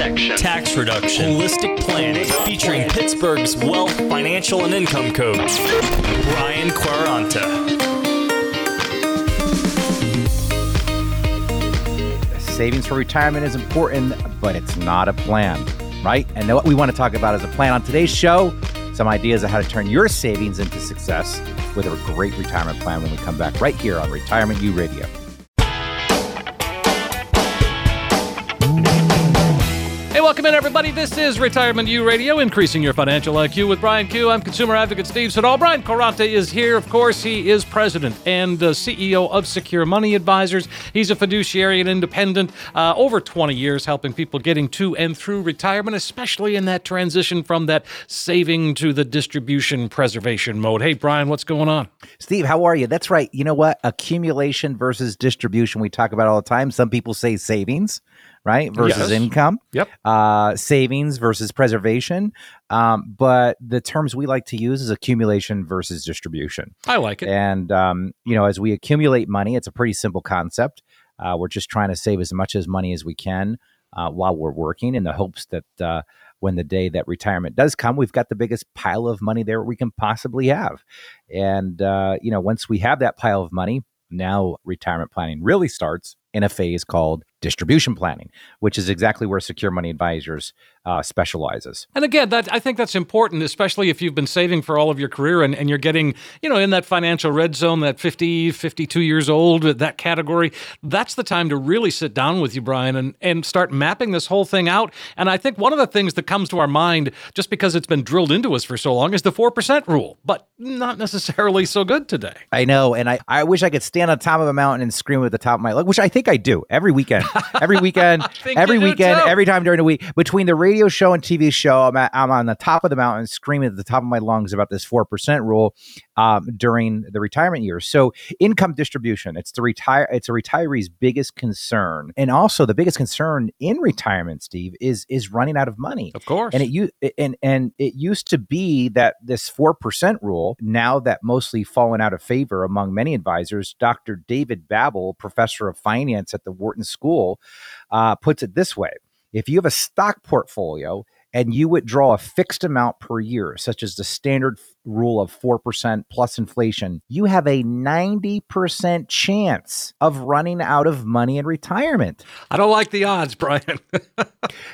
Asset protection. Tax reduction, holistic planning, featuring Pittsburgh's wealth, financial, and income coach, Brian Quaranta. Savings for retirement is important, but it's not a plan, right? And what we want to talk about is a plan on today's show. Some ideas on how to turn your savings into success with a great retirement plan when we come back right here on Retirement U Radio. Welcome in, everybody. This is Retirement U Radio, increasing your financial IQ with Brian Q. I'm consumer advocate Steve Siddall. Brian Quaranta is here. Of course, he is president and uh, CEO of Secure Money Advisors. He's a fiduciary and independent, uh, over 20 years helping people getting to and through retirement, especially in that transition from that saving to the distribution preservation mode. Hey, Brian, what's going on? Steve, how are you? That's right. You know what? Accumulation versus distribution, we talk about all the time. Some people say savings right? Versus Yes. income. Yep. Uh, savings versus preservation. Um, but the terms we like to use is accumulation versus distribution. I like it. And, um, you know, as we accumulate money, it's a pretty simple concept. Uh, we're just trying to save as much as money as we can uh, while we're working in the hopes that uh, when the day that retirement does come, we've got the biggest pile of money there we can possibly have. And, uh, you know, once we have that pile of money, now retirement planning really starts in a phase called distribution planning, which is exactly where Secure Money Advisors uh, specializes. And again, that I think that's important, especially if you've been saving for all of your career and, and you're getting, you know, in that financial red zone, that 50, 52 years old, that category. That's the time to really sit down with you, Brian, and, and start mapping this whole thing out. And I think one of the things that comes to our mind, just because it's been drilled into us for so long, is the 4% rule, but not necessarily so good today. I know, and I, I wish I could stand on top of a mountain and scream at the top of my lungs, which I think I do every weekend. Every weekend, every weekend, every time during the week. Between the radio show and TV show, I'm, at, I'm on the top of the mountain screaming at the top of my lungs about this 4% rule um, during the retirement years. So income distribution, it's the retire it's a retiree's biggest concern. And also the biggest concern in retirement, Steve, is is running out of money. Of course. And it u- and and it used to be that this four percent rule, now that mostly fallen out of favor among many advisors, Dr. David Babbel, professor of finance at the Wharton School, uh, puts it this way: If you have a stock portfolio and you withdraw a fixed amount per year, such as the standard rule of 4% plus inflation, you have a 90% chance of running out of money in retirement. I don't like the odds, Brian.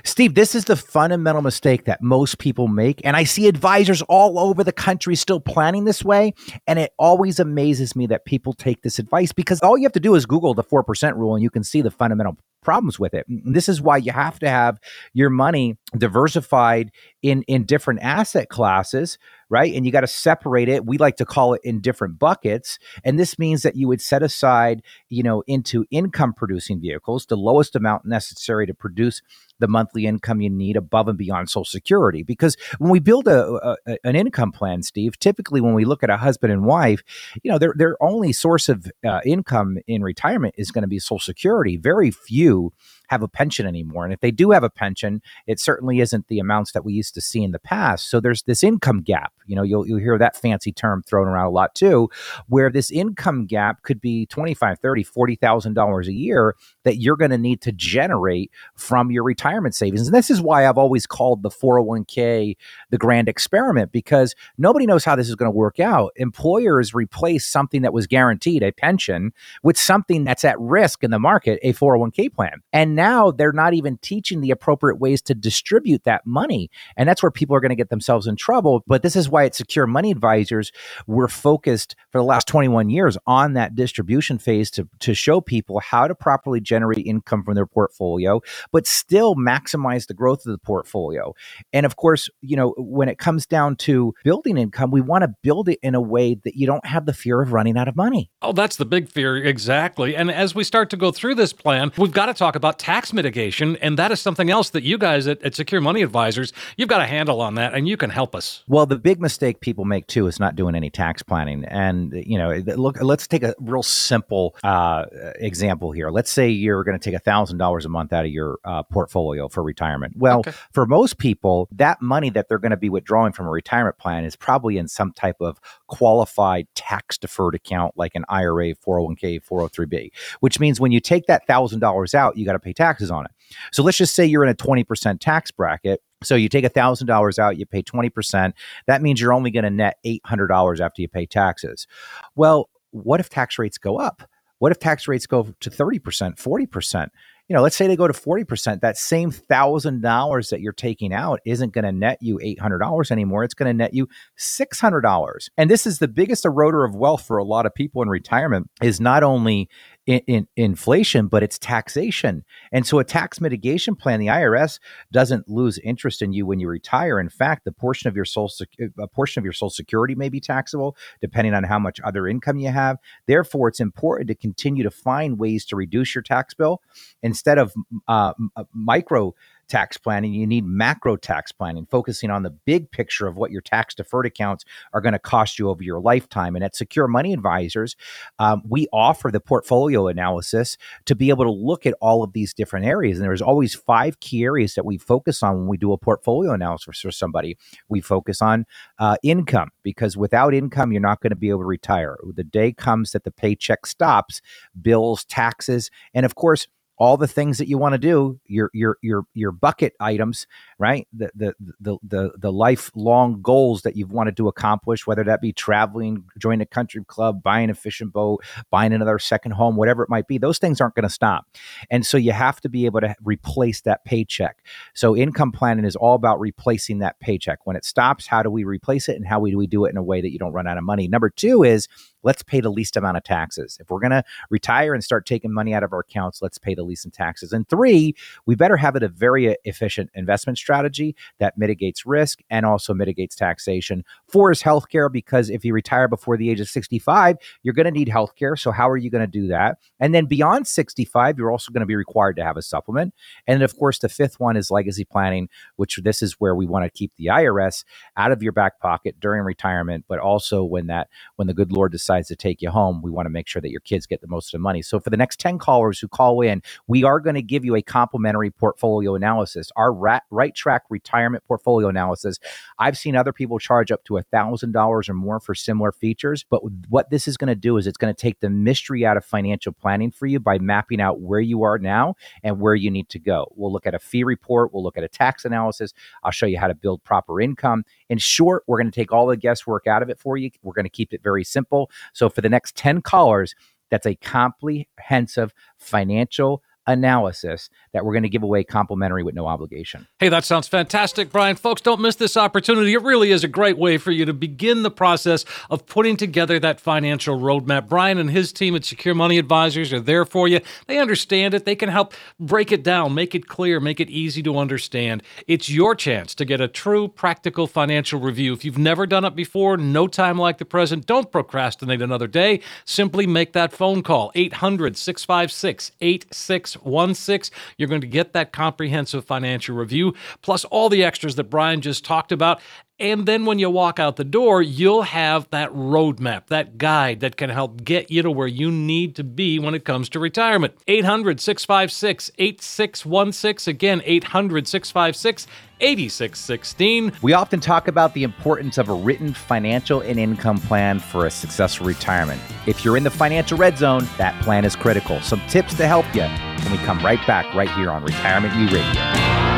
Steve, this is the fundamental mistake that most people make. And I see advisors all over the country still planning this way. And it always amazes me that people take this advice because all you have to do is Google the 4% rule and you can see the fundamental problems with it. This is why you have to have your money diversified in in different asset classes, right? And you got to separate it. We like to call it in different buckets. And this means that you would set aside, you know, into income producing vehicles, the lowest amount necessary to produce the monthly income you need above and beyond social security. Because when we build a, a an income plan steve typically when we look at a husband and wife you know their their only source of uh, income in retirement is going to be social security. Very few have a pension anymore and if they do have a pension it certainly isn't the amounts that we used to see in the past so there's this income gap you know you'll, you'll hear that fancy term thrown around a lot too where this income gap could be 25 30 40000 dollars a year that you're going to need to generate from your retirement savings. And this is why I've always called the 401k the grand experiment because nobody knows how this is going to work out. Employers replace something that was guaranteed, a pension, with something that's at risk in the market, a 401k plan. And now they're not even teaching the appropriate ways to distribute that money. And that's where people are going to get themselves in trouble. But this is why at Secure Money Advisors, we're focused for the last 21 years on that distribution phase to, to show people how to properly generate income from their portfolio, but still maximize the growth of the portfolio. And of course, you know, when it comes down to building income, we want to build it in a way that you don't have the fear of running out of money. Oh, that's the big fear, exactly. And as we start to go through this plan, we've got to talk about tax mitigation. And that is something else that you guys at, at Secure Money Advisors, you've got a handle on that and you can help us. Well, the big mistake people make too is not doing any tax planning. And, you know, look, let's take a real simple uh, example here. Let's say you're going to take $1,000 a month out of your uh, portfolio for retirement. Well, okay. for most people, that money that they're going to be withdrawing from a retirement plan is probably in some type of qualified tax deferred account like an IRA, 401k, 403b, which means when you take that $1,000 out, you got to pay taxes on it. So let's just say you're in a 20% tax bracket. So you take $1,000 out, you pay 20%. That means you're only going to net $800 after you pay taxes. Well, what if tax rates go up? What if tax rates go to 30%, 40%? you know, let's say they go to 40%, that same $1,000 that you're taking out isn't going to net you $800 anymore. It's going to net you $600. And this is the biggest eroder of wealth for a lot of people in retirement is not only in, in, inflation, but it's taxation. And so, a tax mitigation plan, the IRS doesn't lose interest in you when you retire. In fact, the portion of your social a portion of your social security may be taxable, depending on how much other income you have. Therefore, it's important to continue to find ways to reduce your tax bill instead of uh, uh micro tax planning, you need macro tax planning, focusing on the big picture of what your tax deferred accounts are going to cost you over your lifetime. And at Secure Money Advisors, um, we offer the portfolio analysis to be able to look at all of these different areas. And there's always five key areas that we focus on when we do a portfolio analysis for somebody. We focus on uh, income because without income, you're not going to be able to retire. The day comes that the paycheck stops, bills, taxes, and of course, all the things that you want to do, your your your your bucket items, right? The the the the the lifelong goals that you've wanted to accomplish, whether that be traveling, joining a country club, buying a fishing boat, buying another second home, whatever it might be, those things aren't going to stop. And so you have to be able to replace that paycheck. So income planning is all about replacing that paycheck. When it stops, how do we replace it and how do we do it in a way that you don't run out of money? Number two is let's pay the least amount of taxes. If we're going to retire and start taking money out of our accounts, let's pay the least in taxes. And three, we better have it a very uh, efficient investment strategy that mitigates risk and also mitigates taxation. Four is healthcare because if you retire before the age of 65, you're going to need healthcare. So how are you going to do that? And then beyond 65, you're also going to be required to have a supplement. And of course, the fifth one is legacy planning, which this is where we want to keep the IRS out of your back pocket during retirement, but also when that when the good Lord decides decides to take you home, we want to make sure that your kids get the most of the money. So for the next 10 callers who call in, we are going to give you a complimentary portfolio analysis, our rat, right track retirement portfolio analysis. I've seen other people charge up to a $1,000 or more for similar features. But what this is going to do is it's going to take the mystery out of financial planning for you by mapping out where you are now and where you need to go. We'll look at a fee report, we'll look at a tax analysis. I'll show you how to build proper income. In short, we're going to take all the guesswork out of it for you. We're going to keep it very simple. So for the next 10 callers, that's a comprehensive financial analysis that we're going to give away complimentary with no obligation. Hey, that sounds fantastic, Brian. Folks, don't miss this opportunity. It really is a great way for you to begin the process of putting together that financial roadmap. Brian and his team at Secure Money Advisors are there for you. They understand it. They can help break it down, make it clear, make it easy to understand. It's your chance to get a true practical financial review. If you've never done it before, no time like the present, don't procrastinate another day. Simply make that phone call 800 656 8616. You're going to get that comprehensive financial review, plus all the extras that Brian just talked about. And then when you walk out the door, you'll have that roadmap, that guide that can help get you to where you need to be when it comes to retirement. 800 656 8616. Again, 800 656 8616. We often talk about the importance of a written financial and income plan for a successful retirement. If you're in the financial red zone, that plan is critical. Some tips to help you when we come right back right here on Retirement U Radio.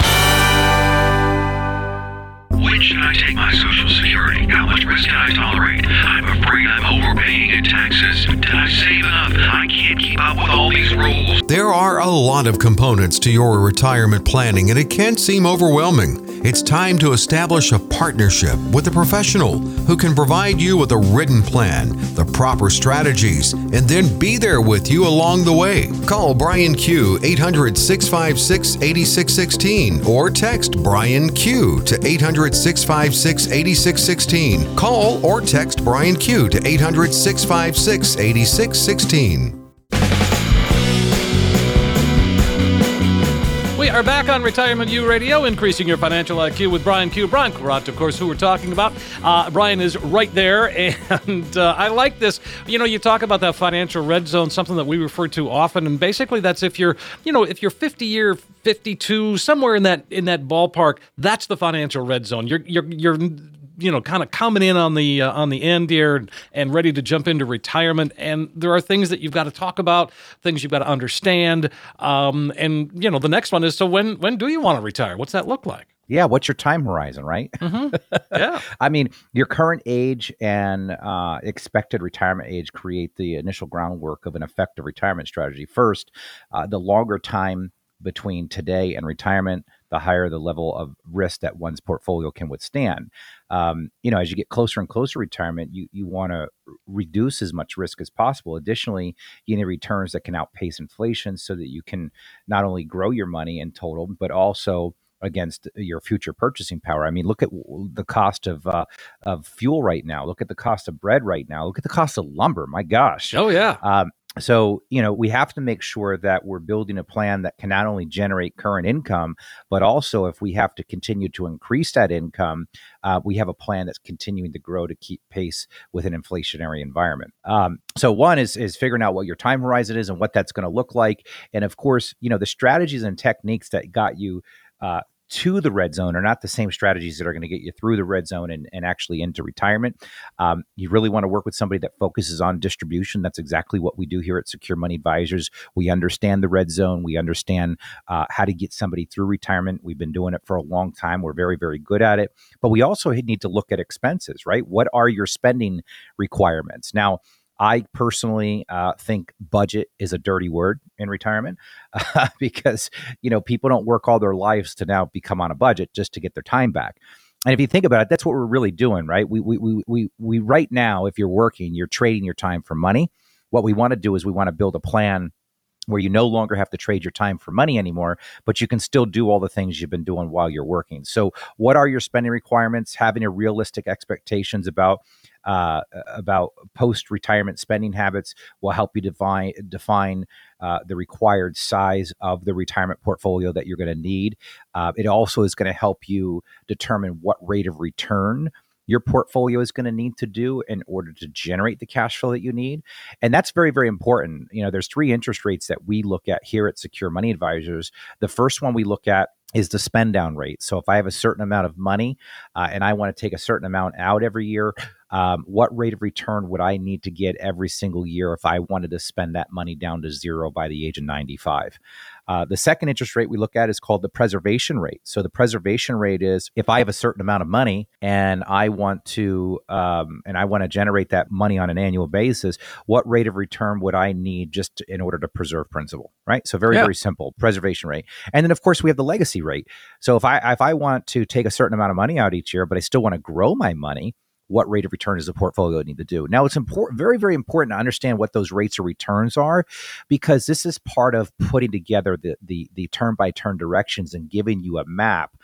When should I take my Social Security? How much risk can I tolerate? I'm afraid I'm overpaying in taxes. Did I save enough? I can't keep up with all these rules. There are a lot of components to your retirement planning, and it can seem overwhelming. It's time to establish a partnership with a professional who can provide you with a written plan, the proper strategies, and then be there with you along the way. Call Brian Q 800 656 8616 or text Brian Q to 800 656 8616. Call or text Brian Q to 800 656 8616. We are back on Retirement U Radio, increasing your financial IQ with Brian Q. Brian Kurant, of course, who we're talking about. Uh, Brian is right there, and uh, I like this. You know, you talk about that financial red zone, something that we refer to often, and basically that's if you're, you know, if you're 50 year, 52, somewhere in that in that ballpark, that's the financial red zone. You're you're you're you know kind of coming in on the uh, on the end here and, and ready to jump into retirement. And there are things that you've got to talk about things you've got to understand um, and you know the next one is so when when do you want to retire? What's that look like? Yeah what's your time horizon right? Mm-hmm. yeah. I mean your current age and uh, expected retirement age create the initial groundwork of an effective retirement strategy. First uh, the longer time between today and retirement the higher the level of risk that one's portfolio can withstand. Um, you know, as you get closer and closer to retirement, you you want to reduce as much risk as possible. Additionally, you need returns that can outpace inflation, so that you can not only grow your money in total, but also against your future purchasing power. I mean, look at the cost of uh, of fuel right now. Look at the cost of bread right now. Look at the cost of lumber. My gosh. Oh yeah. Um, so you know we have to make sure that we're building a plan that can not only generate current income but also if we have to continue to increase that income uh, we have a plan that's continuing to grow to keep pace with an inflationary environment. Um, so one is is figuring out what your time horizon is and what that's going to look like. And of course you know the strategies and techniques that got you uh, to the red zone are not the same strategies that are going to get you through the red zone and, and actually into retirement. Um, you really want to work with somebody that focuses on distribution. That's exactly what we do here at Secure Money Advisors. We understand the red zone, we understand uh, how to get somebody through retirement. We've been doing it for a long time. We're very, very good at it. But we also need to look at expenses, right? What are your spending requirements? Now, I personally uh, think budget is a dirty word in retirement uh, because you know people don't work all their lives to now become on a budget just to get their time back. And if you think about it, that's what we're really doing, right? We we we we, we right now, if you're working, you're trading your time for money. What we want to do is we want to build a plan where you no longer have to trade your time for money anymore, but you can still do all the things you've been doing while you're working. So, what are your spending requirements? Having a realistic expectations about uh, about post retirement spending habits will help you define define uh, the required size of the retirement portfolio that you're going to need. Uh, it also is going to help you determine what rate of return your portfolio is going to need to do in order to generate the cash flow that you need. And that's very, very important. You know, there's three interest rates that we look at here at Secure Money Advisors. The first one we look at is the spend down rate. So if I have a certain amount of money uh, and I want to take a certain amount out every year, um, what rate of return would I need to get every single year if I wanted to spend that money down to zero by the age of 95? Uh, the second interest rate we look at is called the preservation rate. So the preservation rate is if I have a certain amount of money and I want to um, and I want to generate that money on an annual basis, what rate of return would I need just to, in order to preserve principal? Right. So very yeah. very simple preservation rate. And then of course we have the legacy rate. So if I if I want to take a certain amount of money out each year, but I still want to grow my money, what rate of return does the portfolio need to do? Now, it's important, very, very important to understand what those rates of returns are, because this is part of putting together the the turn by turn directions and giving you a map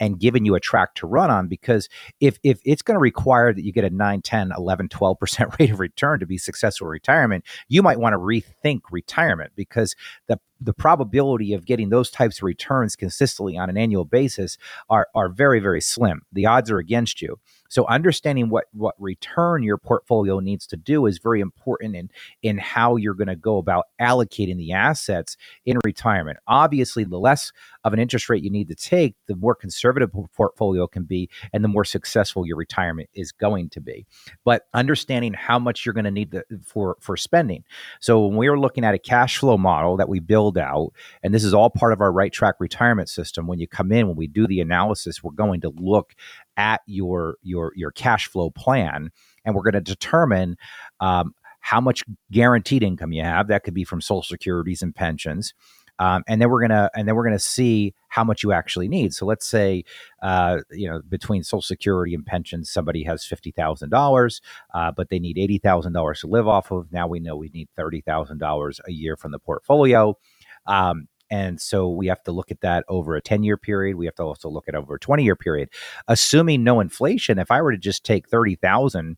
and giving you a track to run on because if if it's going to require that you get a 9 10 11 12% rate of return to be successful retirement you might want to rethink retirement because the the probability of getting those types of returns consistently on an annual basis are are very very slim the odds are against you so understanding what what return your portfolio needs to do is very important in in how you're going to go about allocating the assets in retirement. Obviously, the less of an interest rate you need to take, the more conservative portfolio can be and the more successful your retirement is going to be. But understanding how much you're going to need to, for for spending. So when we are looking at a cash flow model that we build out and this is all part of our right track retirement system when you come in when we do the analysis we're going to look at your your your cash flow plan, and we're going to determine um, how much guaranteed income you have. That could be from Social Securities and pensions. Um, and then we're gonna and then we're gonna see how much you actually need. So let's say uh, you know between Social Security and pensions, somebody has fifty thousand uh, dollars, but they need eighty thousand dollars to live off of. Now we know we need thirty thousand dollars a year from the portfolio. Um, and so we have to look at that over a 10 year period. We have to also look at over a 20 year period. Assuming no inflation, if I were to just take 30,000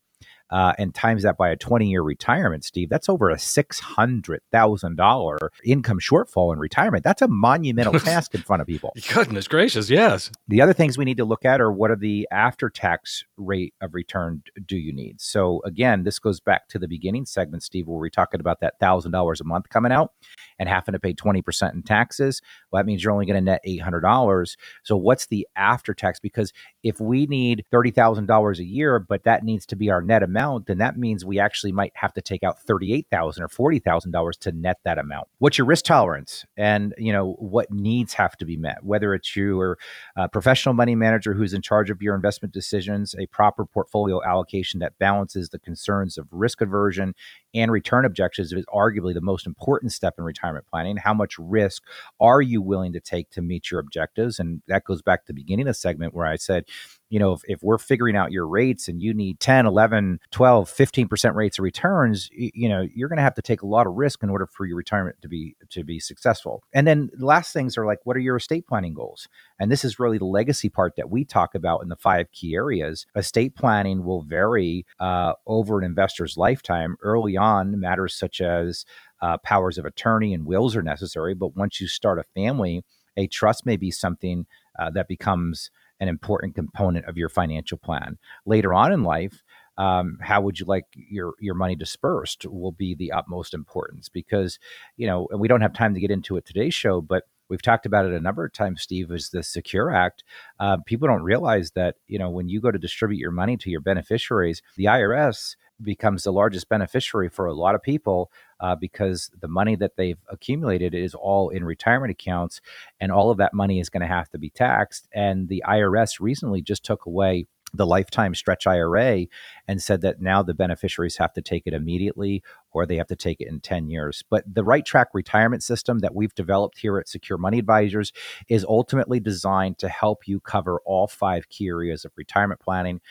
uh, and times that by a 20 year retirement, Steve, that's over a $600,000 income shortfall in retirement. That's a monumental task in front of people. Goodness gracious, yes. The other things we need to look at are what are the after tax rate of return do you need? So, again, this goes back to the beginning segment, Steve, where we're talking about that $1,000 a month coming out and having to pay 20% in taxes. Well, that means you're only going to net $800. So, what's the after tax? Because if we need $30,000 a year, but that needs to be our net amount, then that means we actually might have to take out 38,000 or $40,000 to net that amount. What's your risk tolerance? And, you know, what needs have to be met, whether it's you or a uh, professional money manager who's in charge of your investment decisions, a proper portfolio allocation that balances the concerns of risk aversion and return objectives is arguably the most important step in retirement planning. How much risk are you willing to take to meet your objectives? And that goes back to the beginning of the segment where I said, you know, if, if we're figuring out your rates and you need 10, 11, 12, 15% rates of returns, you, you know, you're going to have to take a lot of risk in order for your retirement to be to be successful. And then the last things are like, what are your estate planning goals? And this is really the legacy part that we talk about in the five key areas. Estate planning will vary uh, over an investor's lifetime. Early on, matters such as uh, powers of attorney and wills are necessary. But once you start a family, a trust may be something uh, that becomes an important component of your financial plan. Later on in life, um, how would you like your your money dispersed will be the utmost importance because you know and we don't have time to get into it today's show but we've talked about it a number of times steve is the secure act uh, people don't realize that you know when you go to distribute your money to your beneficiaries the irs becomes the largest beneficiary for a lot of people uh, because the money that they've accumulated is all in retirement accounts, and all of that money is going to have to be taxed. And the IRS recently just took away the lifetime stretch IRA and said that now the beneficiaries have to take it immediately or they have to take it in 10 years. But the right track retirement system that we've developed here at Secure Money Advisors is ultimately designed to help you cover all five key areas of retirement planning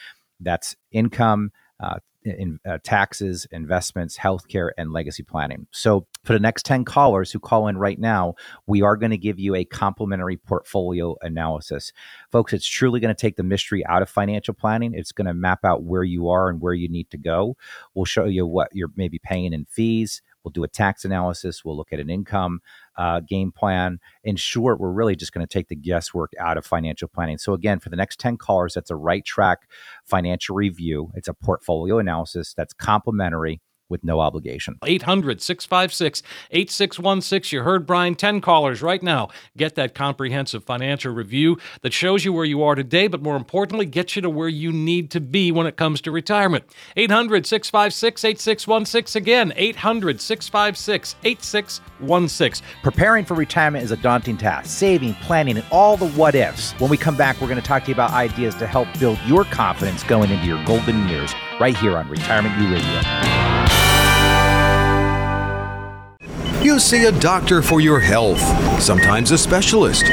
that's income, uh, in uh, taxes, investments, healthcare, and legacy planning. So, for the next 10 callers who call in right now, we are going to give you a complimentary portfolio analysis. Folks, it's truly going to take the mystery out of financial planning. It's going to map out where you are and where you need to go. We'll show you what you're maybe paying in fees. We'll do a tax analysis. We'll look at an income uh, game plan. In short, we're really just going to take the guesswork out of financial planning. So, again, for the next 10 callers, that's a right track financial review. It's a portfolio analysis that's complimentary with no obligation. 800 656 8616. You heard Brian, 10 callers right now. Get that comprehensive financial review that shows you where you are today, but more importantly, gets you to where you need to be when it comes to retirement. 800 656 8616. Again, 800 656 8616. Preparing for retirement is a daunting task, saving, planning, and all the what ifs. When we come back, we're going to talk to you about ideas to help build your confidence going into your golden years right here on Retirement U Radio. You see a doctor for your health, sometimes a specialist,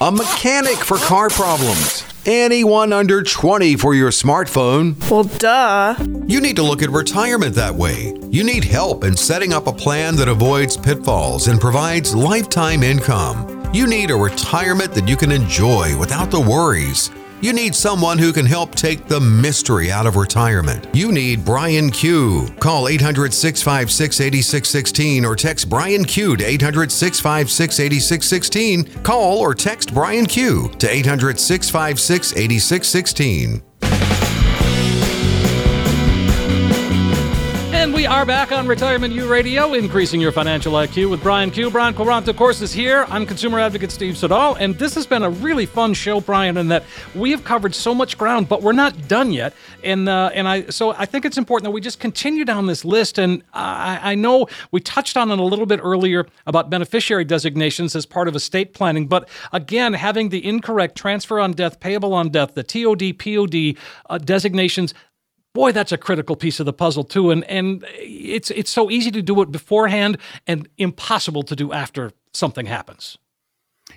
a mechanic for car problems, anyone under 20 for your smartphone. Well, duh. You need to look at retirement that way. You need help in setting up a plan that avoids pitfalls and provides lifetime income. You need a retirement that you can enjoy without the worries. You need someone who can help take the mystery out of retirement. You need Brian Q. Call 800 656 8616 or text Brian Q to 800 656 8616. Call or text Brian Q to 800 656 8616. We are back on Retirement U Radio, increasing your financial IQ with Brian Q. Brian Quaranta, of course, is here. I'm consumer advocate Steve Siddall, and this has been a really fun show, Brian, in that we have covered so much ground, but we're not done yet. And uh, and I so I think it's important that we just continue down this list. And I, I know we touched on it a little bit earlier about beneficiary designations as part of estate planning, but again, having the incorrect transfer on death, payable on death, the TOD, POD uh, designations boy, that's a critical piece of the puzzle too. And and it's it's so easy to do it beforehand and impossible to do after something happens.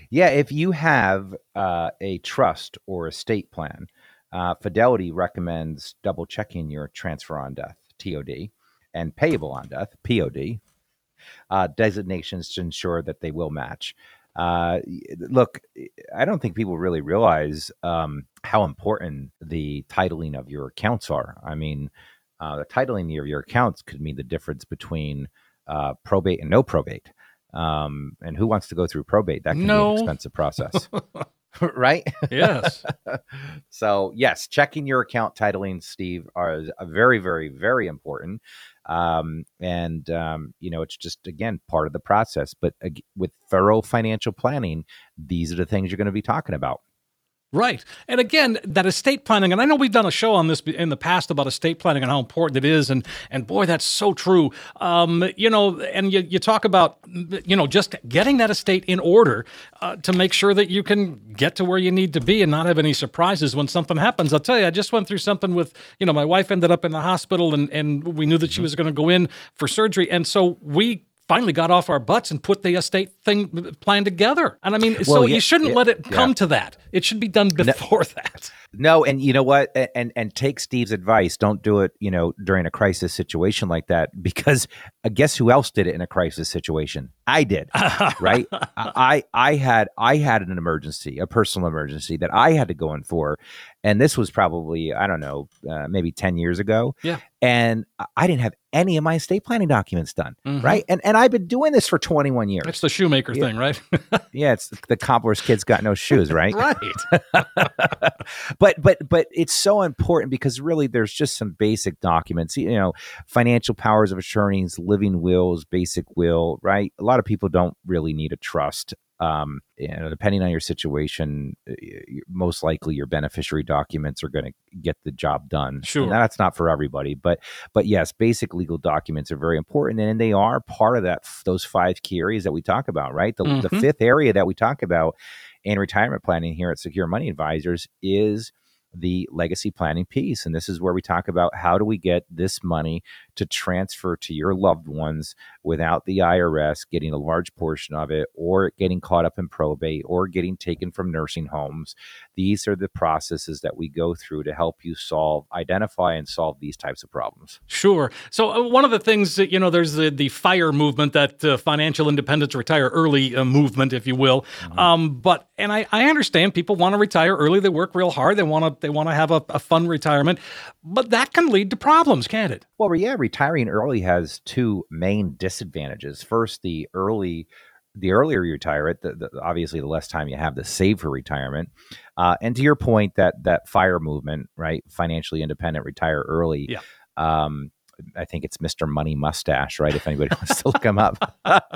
Yeah, if you have uh, a trust or estate plan, uh, Fidelity recommends double checking your transfer on death (TOD) and payable on death (POD) uh, designations to ensure that they will match. Uh, look, I don't think people really realize um, how important the titling of your accounts are. I mean, Uh, the titling of your accounts could mean the difference between uh, probate and no probate. Um, and who wants to go through probate? That can No. be an expensive process, right? Yes. so yes, checking your account titling, Steve, are very, very, very important. Um, and um, you know, it's just again part of the process. But ag- with thorough financial planning, these are the things you're going to be talking about. Right. And again, that estate planning, and I know we've done a show on this in the past about estate planning and how important it is. And, and boy, that's so true. Um, you know, and you, you talk about, you know, just getting that estate in order uh, to make sure that you can get to where you need to be and not have any surprises when something happens. I'll tell you, I just went through something with, you know, my wife ended up in the hospital and, and we knew that she was going to go in for surgery. And so we, Finally, got off our butts and put the estate thing plan together. And I mean, so yeah, you shouldn't yeah, let it yeah. come to that. It should be done before that. No, and you know what? And and take Steve's advice. Don't do it, you know, during a crisis situation like that because uh, guess who else did it in a crisis situation? I did. right? I I had I had an emergency, a personal emergency that I had to go in for, and this was probably I don't know, uh, maybe ten years ago. Yeah. and I- didn't have any of my estate planning documents done. Mhm. Right, and and I've been doing this for twenty one years. It's the shoemaker Yeah. thing, right? yeah, it's the cobbler's kid's got no shoes, right? right. but but but it's so important because really there's just some basic documents you know financial powers of attorneys living wills basic will right a lot of people don't really need a trust um, you know, depending on your situation, most likely your beneficiary documents are going to get the job done. Sure. And that's not for everybody, but but yes, basic legal documents are very important, and they are part of that those five key areas that we talk about. Right, the, the Mhm. fifth area that we talk about in retirement planning here at Secure Money Advisors is the legacy planning piece. And this is where we talk about how do we get this money to transfer to your loved ones without the IRS getting a large portion of it or getting caught up in probate or getting taken from nursing homes. These are the processes that we go through to help you solve, identify, and solve these types of problems. Sure. So uh, one of the things that you know, there's the the fire movement, that uh, financial independence, retire early uh, movement, if you will. Um, but and I, I understand people want to retire early. They work real hard. They want to they want to have a, a fun retirement, but that can lead to problems, can't it? Well, yeah, retiring early has two main disadvantages. First, the early, the earlier you retire it, the, the, obviously the less time you have to save for retirement. Uh, and to your point, that that fire movement, right, financially independent, retire early. Yeah. Um, I think it's Mr. Money Mustache, right? If anybody wants to look him up,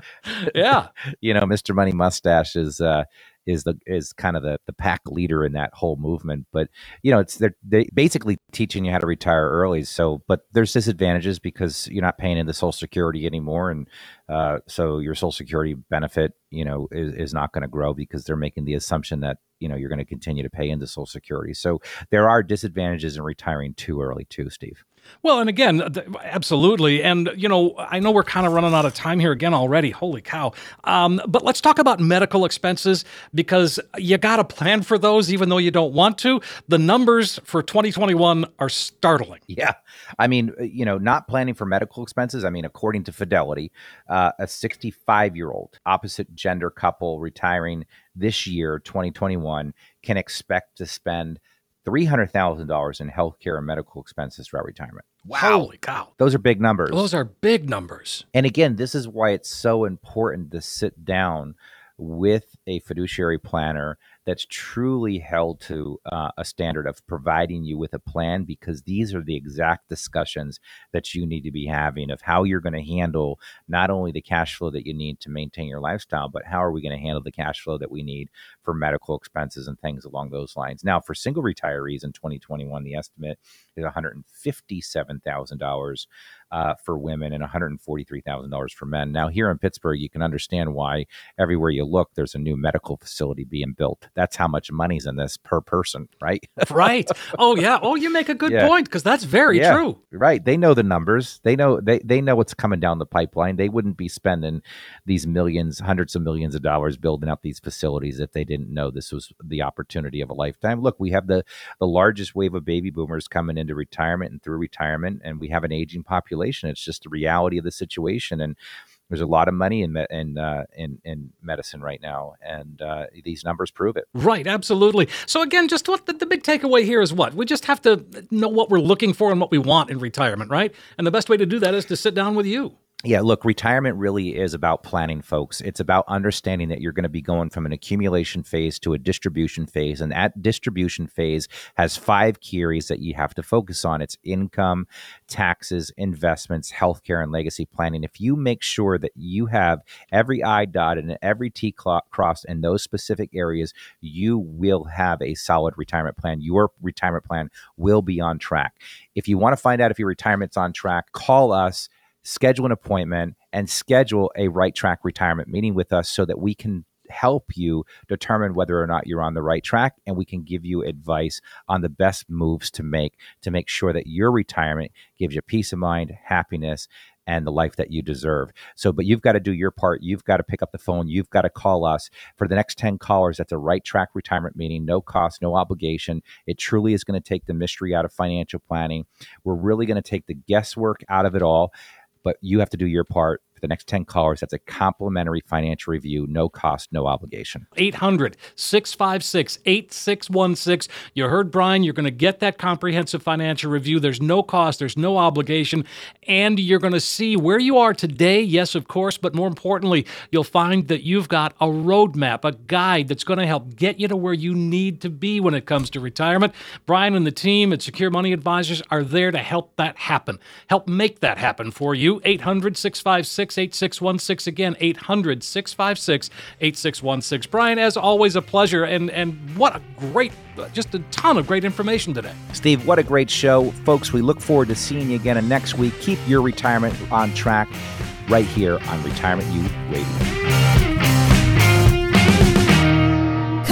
Yeah. you know, Mr. Money Mustache is uh, is the is kind of the the pack leader in that whole movement. But you know, it's they're they basically teaching you how to retire early. So, but there's disadvantages because you're not paying into Social Security anymore, and uh, so your Social Security benefit, you know, is, is not going to grow because they're making the assumption that you know you're going to continue to pay into Social Security. So there are disadvantages in retiring too early, too, Steve. Well, and again, absolutely. And, you know, I know we're kind of running out of time here again already. Holy cow. Um, but let's talk about medical expenses because you got to plan for those even though you don't want to. The numbers for 2021 are startling. Yeah. I mean, uh, you know, not planning for medical expenses. I mean, according to Fidelity, uh, a 65 year old opposite gender couple retiring this year, 2021, can expect to spend $300,000 in healthcare and medical expenses throughout retirement. Wow. Holy cow. Those are big numbers. Those are big numbers. And again, this is why it's so important to sit down with a fiduciary planner that's truly held to uh, a standard of providing you with a plan because these are the exact discussions that you need to be having of how you're going to handle not only the cash flow that you need to maintain your lifestyle, but how are we going to handle the cash flow that we need for medical expenses and things along those lines. Now, for single retirees in 2021, the estimate is $157,000 uh, for women and $143,000 for men. Now, here in Pittsburgh, you can understand why everywhere you look, there's a new medical facility being built. That's how much money's in this per person, right? right. Oh, yeah. Oh, you make a good Yeah. point because that's very Yeah. true. right. They know the numbers. They know they they know what's coming down the pipeline. They wouldn't be spending these millions, hundreds of millions of dollars building up these facilities if they didn't know this was the opportunity of a lifetime. Look, we have the the largest wave of baby boomers coming into retirement and through retirement, and we have an aging population. It's just the reality of the situation. And There's a lot of money in me- in uh, in, in medicine right now, and uh, these numbers prove it. Right, absolutely. So again, just what the, the big takeaway here is what we just have to know what we're looking for and what we want in retirement, right? And the best way to do that is to sit down with you. Yeah, look, retirement really is about planning, folks. It's about understanding that you're going to be going from an accumulation phase to a distribution phase. And that distribution phase has five key areas that you have to focus on it's income, taxes, investments, healthcare, and legacy planning. If you make sure that you have every I dotted and every T crossed in those specific areas, you will have a solid retirement plan. Your retirement plan will be on track. If you want to find out if your retirement's on track, call us schedule an appointment and schedule a right track retirement meeting with us so that we can help you determine whether or not you're on the right track and we can give you advice on the best moves to make to make sure that your retirement gives you peace of mind, happiness, and the life that you deserve. So, but you've got to do your part. You've got to pick up the phone. You've got to call us for the next 10 callers. That's a right track retirement meeting, no cost, no obligation. It truly is going to take the mystery out of financial planning. We're really going to take the guesswork out of it all but you have to do your part the next 10 callers. That's a complimentary financial review, no cost, no obligation. 800 656 8616. You heard Brian, you're going to get that comprehensive financial review. There's no cost, there's no obligation, and you're going to see where you are today, yes, of course, but more importantly, you'll find that you've got a roadmap, a guide that's going to help get you to where you need to be when it comes to retirement. Brian and the team at Secure Money Advisors are there to help that happen, help make that happen for you. 800 656 8616. Again, 800 656 8616. Brian, as always, a pleasure. And, and what a great, just a ton of great information today. Steve, what a great show. Folks, we look forward to seeing you again next week. Keep your retirement on track right here on Retirement U Radio.